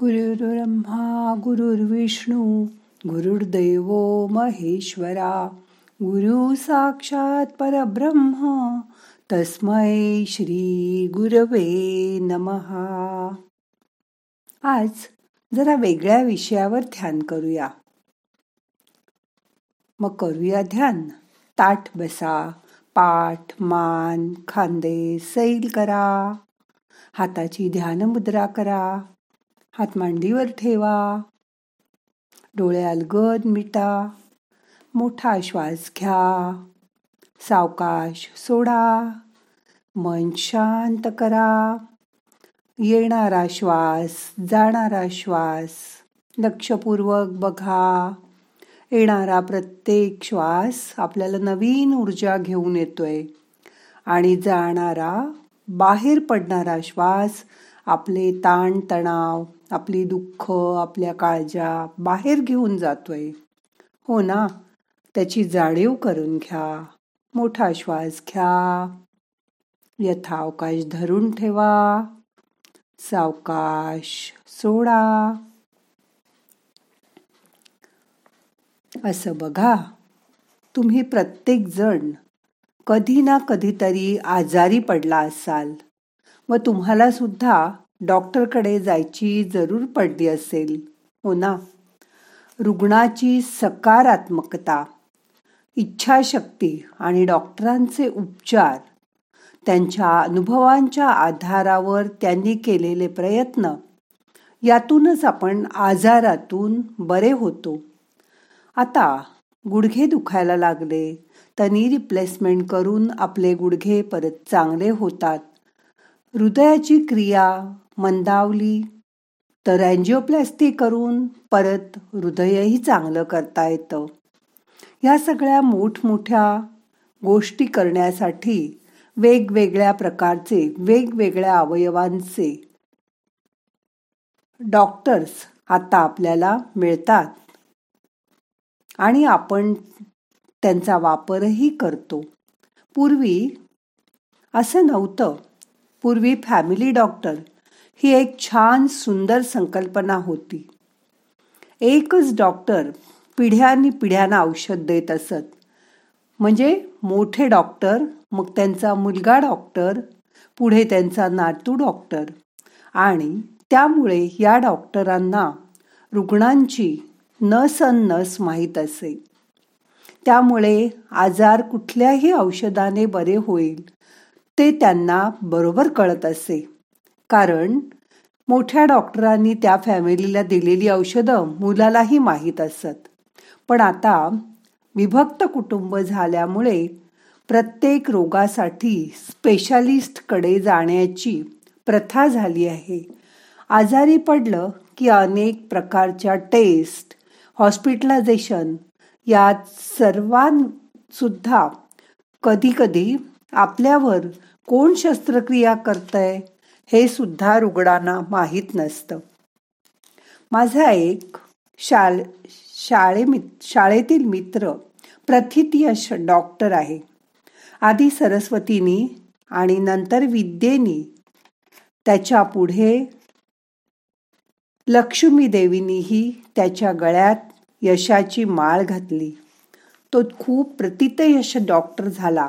गुरुर्ब्रह्मा गुरुर्विष्णू गुरुर्दैव महेश्वरा गुरु साक्षात परब्रह्म तस्मै श्री गुरवे नमहा आज जरा वेगळ्या विषयावर ध्यान करूया. मग करूया ध्यान. ताठ बसा पाठ मान खांदे सैल करा. हाताची ध्यान मुद्रा करा. हात मांडीवर ठेवा. डोळे अलगद मिटा. मोठा श्वास घ्या. सावकाश सोडा. मन शांत करा. येणारा श्वास जाणारा श्वास लक्षपूर्वक बघा. येणारा प्रत्येक श्वास आपल्याला नवीन ऊर्जा घेऊन येतोय. आणि जाणारा बाहेर पडणारा श्वास आपले ताणतणाव आपली दुःख आपल्या काळजा बाहेर घेऊन जातोय. हो ना? त्याची जाणीव करून घ्या. मोठा श्वास घ्या. यथावकाश धरून ठेवा. सावकाश सोडा. असं बघा. तुम्ही प्रत्येक जण कधी ना कधीतरी आजारी पडला असाल. व तुम्हाला सुद्धा डॉक्टरकडे जायची जरूर पडली असेल. हो ना? रुग्णाची सकारात्मकता इच्छाशक्ती आणि डॉक्टरांचे उपचार त्यांच्या अनुभवांच्या आधारावर त्यांनी केलेले प्रयत्न यातूनच आपण आजारातून बरे होतो. आता गुडघे दुखायला लागले तनी रिप्लेसमेंट करून आपले गुडघे परत चांगले होतात. हृदयाची क्रिया मंदावली. तर अँजिओप्लॅस्टी करून परत हृदयही चांगलं करता येतं. या सगळ्या मोठमोठ्या गोष्टी करण्यासाठी वेगवेगळ्या प्रकारचे वेगवेगळ्या अवयवांचे डॉक्टर्स आता आपल्याला मिळतात. आणि आपण त्यांचा वापरही करतो. पूर्वी असं नव्हतं. पूर्वी फॅमिली डॉक्टर ही एक छान सुंदर संकल्पना होती. एकच डॉक्टर पिढ्यानी पिढ्यांना औषध देत असत. म्हणजे मोठे डॉक्टर मग त्यांचा मुलगा डॉक्टर पुढे त्यांचा नातू डॉक्टर आणि त्यामुळे या डॉक्टरांना रुग्णांची नस नस माहीत असे. त्यामुळे आजार कुठल्याही औषधाने बरे होईल. ते त्यांना बरोबर कळत असे. कारण मोठ्या डॉक्टरांनी त्या फॅमिलीला दिलेली औषधं मुलालाही माहीत असत. पण आता विभक्त कुटुंब झाल्यामुळे प्रत्येक रोगासाठी स्पेशालिस्टकडे जाण्याची प्रथा झाली आहे. आजारी पडलं की अनेक प्रकारच्या टेस्ट हॉस्पिटलायझेशन यात सर्वांसुद्धा कधीकधी आपल्यावर कोण शस्त्रक्रिया करतंय हे सुद्धा रुग्णांना माहीत नसतं. माझा एक शाल शाळे शाळेतील मित्र प्रथितयश डॉक्टर आहे. आधी सरस्वतीनी आणि नंतर विद्येनी त्याच्या पुढे लक्ष्मी देवीनीही त्याच्या गळ्यात यशाची माळ घातली. तो खूप प्रतितयश डॉक्टर झाला.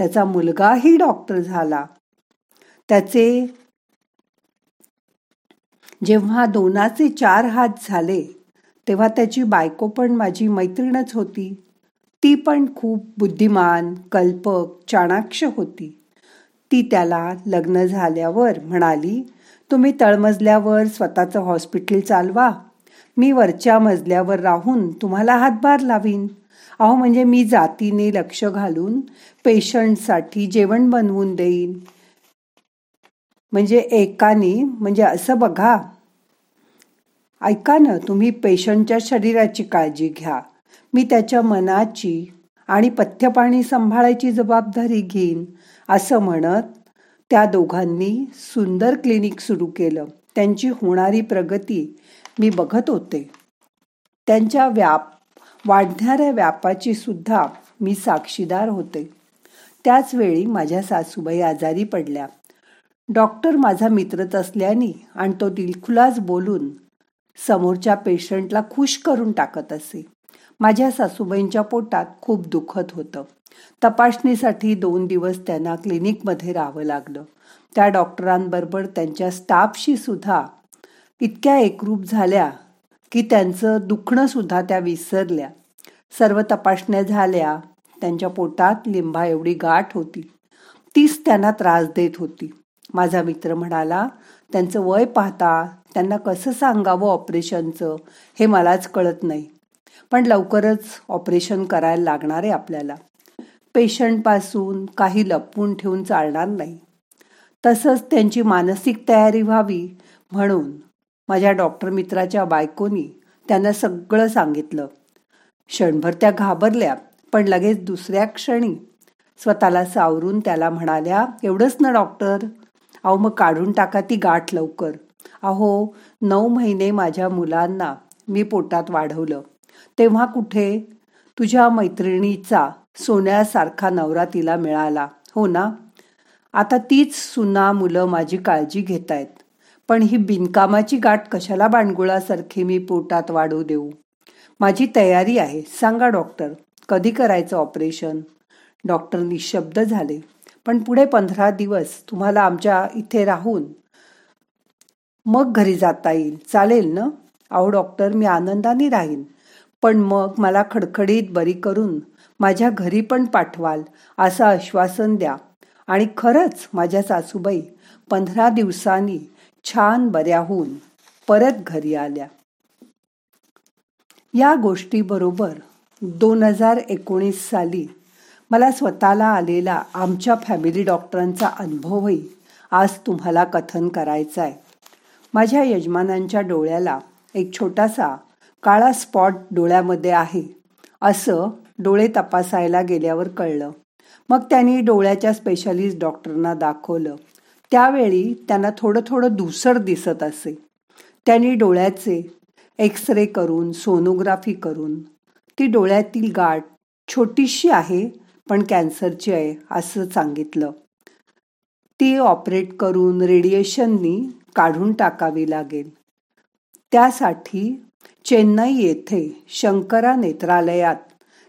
त्याचा मुलगाही डॉक्टर झाला. त्याचे जेव्हा दोनाचे चार हात झाले तेव्हा त्याची बायको पण माझी मैत्रीणच होती. ती पण खूप बुद्धिमान कल्पक चाणाक्ष होती. ती त्याला लग्न झाल्यावर म्हणाली तुम्ही तळमजल्यावर स्वतःचं हॉस्पिटल चालवा. मी वरच्या मजल्यावर राहून तुम्हाला हातभार लावीन. अहो म्हणजे मी जातीने लक्ष घालून पेशंटसाठी जेवण बनवून देईन. म्हणजे एकाने म्हणजे असं बघा. ऐका ना तुम्ही पेशंटच्या शरीराची काळजी घ्या. मी त्याच्या मनाची आणि पथ्यपाणी सांभाळायची जबाबदारी घेईन असं म्हणत त्या दोघांनी सुंदर क्लिनिक सुरू केलं. त्यांची होणारी प्रगती मी बघत होते. त्यांच्या व्याप वाढणाऱ्या व्यापाची सुद्धा मी साक्षीदार होते. त्याचवेळी माझ्या सासूबाई आजारी पडल्या. डॉक्टर माझा मित्रच असल्याने आणि तो दिलखुलास बोलून समोरच्या पेशंटला खुश करून टाकत असे. माझ्या सासूबाईंच्या पोटात खूप दुखत होतं. तपासणीसाठी दोन दिवस त्यांना क्लिनिकमध्ये राहावं लागलं. त्या डॉक्टरांबरोबर त्यांच्या स्टाफशी सुद्धा इतक्या एकरूप झाल्या की त्यांचं दुखणं सुद्धा त्या विसरल्या. सर्व तपासण्या झाल्या. त्यांच्या पोटात लिंबा एवढी गाठ होती. तीच त्यांना त्रास देत होती. माझा मित्र म्हणाला त्यांचं वय पाहता त्यांना कसं सांगावं ऑपरेशनचं? हे मलाच कळत नाही. पण लवकरच ऑपरेशन करायला लागणार आहे आपल्याला. पेशंटपासून काही लपवून ठेवून चालणार नाही. तसंच त्यांची मानसिक तयारी व्हावी म्हणून माझ्या डॉक्टर मित्राच्या बायकोनी त्यांना सगळं सांगितलं. क्षणभर त्या घाबरल्या पण लगेच दुसऱ्या क्षणी स्वतःला सावरून त्याला म्हणाल्या एवढंच ना डॉक्टर. अहो मग काढून टाका ती गाठ लवकर. अहो नऊ महिने माझ्या मुलांना मी पोटात वाढवलं. तेव्हा कुठे? तुझ्या मैत्रिणीचा सोन्यासारखा नवरा तिला मिळाला. हो ना? आता तीच सुना मुलं माझी काळजी घेत आहेत पण ही बिनकामाची गाठ कशाला बाणगुळासारखी मी पोटात वाढू देऊ? माझी तयारी आहे. सांगा डॉक्टर. कधी करायचं ऑपरेशन? डॉक्टर निशब्द झाले. पण पुढे पंधरा दिवस तुम्हाला आमच्या इथे राहून मग घरी जाता येईल. चालेल ना? अहो डॉक्टर मी आनंदाने राहीन. पण मग मला खडखडीत बरी करून माझ्या घरी पण पाठवाल असं आश्वासन द्या. आणि खरंच माझ्या सासूबाई पंधरा दिवसांनी छान बऱ्या होऊन परत घरी आल्या. या गोष्टीबरोबर दोन हजार एकोणीस साली मला स्वतःला आलेला आमच्या फॅमिली डॉक्टरांचा अनुभवही आज तुम्हाला कथन करायचा आहे. माझ्या यजमानांच्या डोळ्याला एक छोटासा काळा स्पॉट डोळ्यामध्ये आहे असं डोळे तपासायला गेल्यावर कळलं. मग त्यांनी डोळ्याच्या स्पेशालिस्ट डॉक्टरना दाखवलं. त्यावेळी त्यांना थोडं थोडं दुसर दिसत असे. त्यांनी डोळ्याचे एक्स रे करून सोनोग्राफी करून ती डोळ्यातील गाठ छोटीशी आहे पण कॅन्सरची आहे असं सांगितलं. ती ऑपरेट करून रेडिएशननी काढून टाकावी लागेल. त्यासाठी चेन्नई येथे शंकरा नेत्रालयात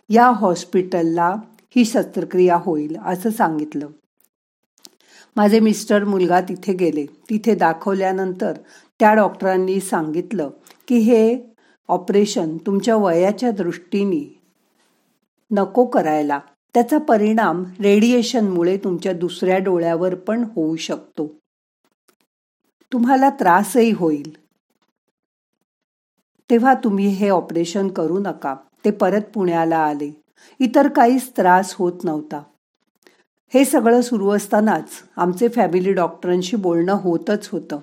या हॉस्पिटलला ही शस्त्रक्रिया होईल असं सांगितलं. माझे मिस्टर मुलगा तिथे गेले. तिथे दाखवल्यानंतर त्या डॉक्टरांनी सांगितलं की हे ऑपरेशन तुमच्या वयाच्या दृष्टीने नको करायला. त्याचा परिणाम रेडिएशनमुळे तुमच्या दुसऱ्या डोळ्यावर पण होऊ शकतो. तुम्हाला त्रासही होईल. तेव्हा तुम्ही हे ऑपरेशन करू नका. ते परत पुण्याला आले. इतर काहीच त्रास होत नव्हता. हे सगळं सुरू असतानाच आमचे फॅमिली डॉक्टरांशी बोलणं होतच होतं.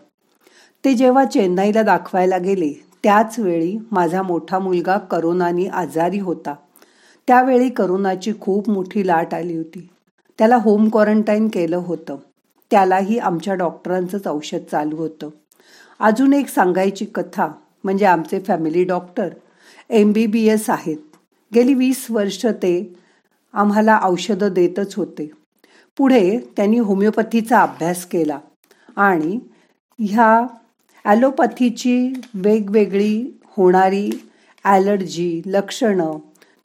ते जेव्हा चेन्नईला दाखवायला गेले त्याच वेळी माझा मोठा मुलगा करोनानी आजारी होता. त्यावेळी करोनाची खूप मोठी लाट आली होती. त्याला होम क्वारंटाईन केलं होतं. त्यालाही आमच्या डॉक्टरांचंच औषध चालू होतं. अजून एक सांगायची कथा म्हणजे आमचे family doctor M B B S आहेत. गेली वीस वर्ष ते आम्हाला औषधं देतच होते. पुढे त्यांनी होमिओपॅथीचा अभ्यास केला आणि ह्या ॲलोपॅथीची वेगवेगळी होणारी ॲलर्जी लक्षणं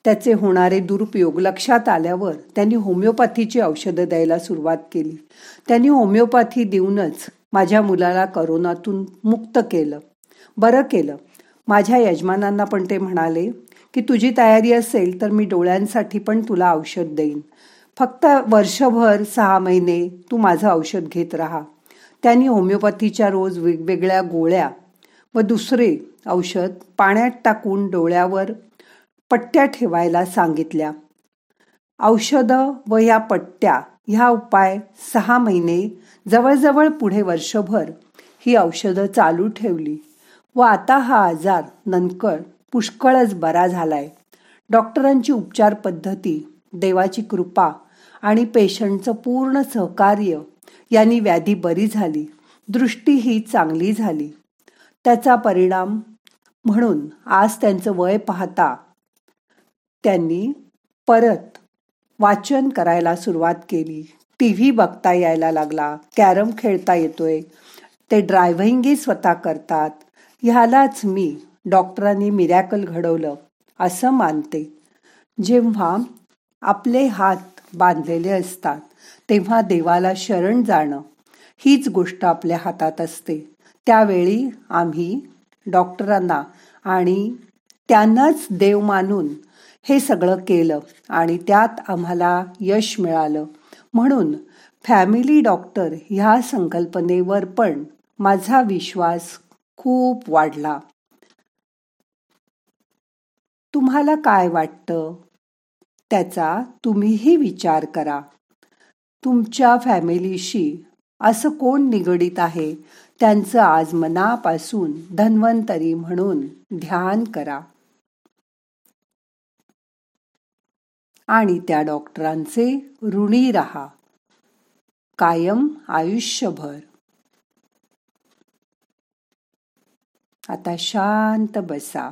त्याचे होणारे दुरुपयोग लक्षात आल्यावर त्यांनी होमिओपॅथीची औषधं द्यायला सुरुवात केली. त्यांनी होमिओपॅथी देऊनच माझ्या मुलाला करोनातून मुक्त केलं. बरं केलं. माझ्या यजमानांना पण ते म्हणाले की तुझी तयारी असेल तर मी डोळ्यांसाठी पण तुला औषध देईन. फक्त वर्षभर सहा महिने तू माझं औषध घेत राहा. त्यांनी होमिओपॅथीच्या रोज वेगवेगळ्या गोळ्या व दुसरे औषध पाण्यात टाकून डोळ्यावर पट्ट्या ठेवायला सांगितल्या. औषधं व या पट्ट्या ह्या उपाय सहा महिने जवळजवळ पुढे वर्षभर ही औषधं चालू ठेवली व आता हा आजार नंतर पुष्कळच बरा झालाय. डॉक्टरांची उपचार पद्धती देवाची कृपा आणि पेशंटचं पूर्ण सहकार्य यांनी व्याधी बरी झाली. दृष्टी ही चांगली झाली. त्याचा परिणाम म्हणून आज त्यांचं वय पाहता त्यांनी परत वाचन करायला सुरुवात केली. टी व्ही बघता यायला लागला. कॅरम खेळता येतोय. ते ड्रायव्हिंगही स्वतः करतात. ह्यालाच मी डॉक्टरांनी मिरॅकल घडवलं असं मानते. जेव्हा आपले हात बांधलेले असतात. तेव्हा देवाला शरण जाणं हीच गोष्ट आपल्या हातात असते. त्यावेळी आम्ही डॉक्टरांना आणि त्यांनाच देव मानून हे सगळं केलं आणि त्यात आम्हाला यश मिळालं. म्हणून फॅमिली डॉक्टर ह्या संकल्पनेवर पण माझा विश्वास खूप वाढला. तुम्हाला काय वाटतं? त्याचा तुम्हीही विचार करा. तुमच्या फॅमिलीशी असं कोण निगडीत आहे? त्यांचं आज मनापासून धन्वंतरी म्हणून ध्यान करा. आणि त्या डॉक्टरांचे ऋणी रहा. कायम आयुष्यभर. आता शांत बसा.